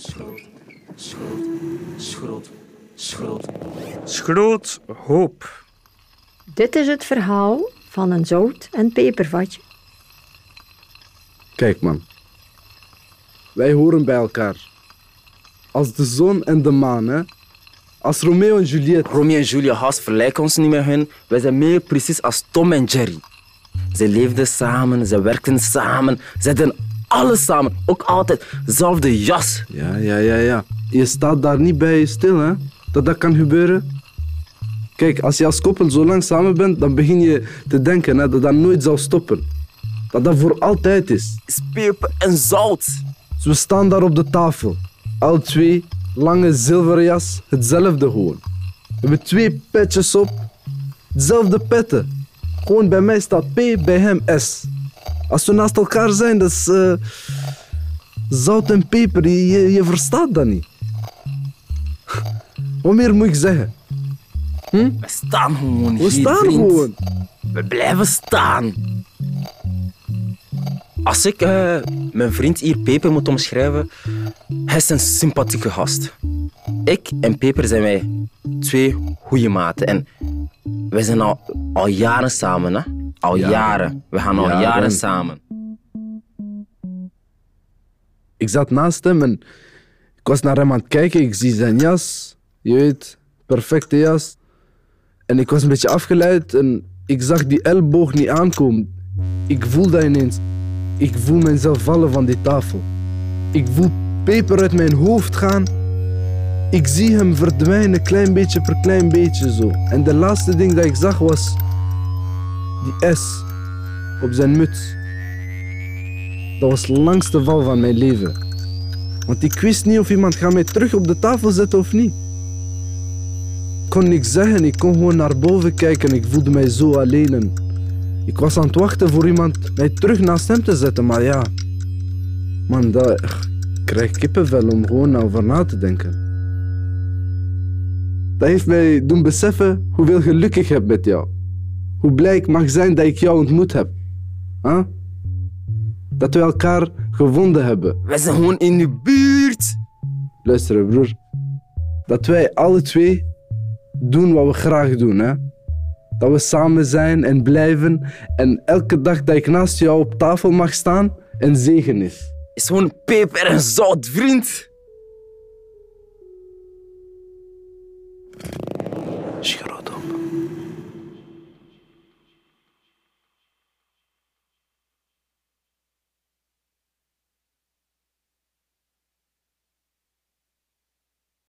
schroot, schroot, schroot, schroot. Schroot hoop. Dit is het verhaal van een zout- en pepervatje. Kijk man, wij horen bij elkaar. Als de zon en de maan, hè? Als Romeo en Juliet. Romeo en Julia Haas vergelijken ons niet met hun. Wij zijn meer precies als Tom en Jerry. Ze leefden samen, ze werkten samen, ze alles samen. Ook altijd dezelfde jas. Ja, ja, ja, ja. Je staat daar niet bij stil, hè? Dat dat kan gebeuren. Kijk, als je als koppel zo lang samen bent, dan begin je te denken hè, dat dat nooit zal stoppen. Dat dat voor altijd is. Peper en zout. Dus we staan daar op de tafel. Al twee, lange zilveren jas, hetzelfde gewoon. We hebben twee petjes op, hetzelfde petten. Gewoon bij mij staat P, bij hem S. Als we naast elkaar zijn, dat is eh, zout en peper. Je, je, verstaat dat niet. Wat meer moet ik zeggen? We staan gewoon We hier, staan vriend. gewoon. We blijven staan. Als ik eh, mijn vriend hier Peper moet omschrijven, hij is een sympathieke gast. Ik en Peper zijn wij twee goede maten. En wij zijn al, al jaren samen, hè? Al Jaren. jaren. We gaan al Jaren. jaren samen. Ik zat naast hem en ik was naar hem aan het kijken. Ik zie zijn jas, je weet, perfecte jas. En ik was een beetje afgeleid en ik zag die elleboog niet aankomen. Ik voel dat ineens. Ik voel mezelf vallen van die tafel. Ik voel peper uit mijn hoofd gaan. Ik zie hem verdwijnen, klein beetje per klein beetje zo. En de laatste ding dat ik zag was die S op zijn muts. Dat was de langste val van mijn leven. Want ik wist niet of iemand gaat mij terug op de tafel zetten of niet. Ik kon niks zeggen, ik kon gewoon naar boven kijken. Ik voelde mij zo alleen. En ik was aan het wachten voor iemand mij terug naast hem te zetten, maar ja. Man, dat, ik krijg kippenvel om gewoon over na te denken. Dat heeft mij doen beseffen hoeveel geluk ik heb met jou. Hoe blij ik mag zijn dat ik jou ontmoet heb. Huh? Dat we elkaar gevonden hebben. Wij zijn gewoon in de buurt. Luister, broer. Dat wij alle twee doen wat we graag doen, hè. Dat we samen zijn en blijven. En elke dag dat ik naast jou op tafel mag staan, een zegen is. Is gewoon peper en zout, vriend. Schroot.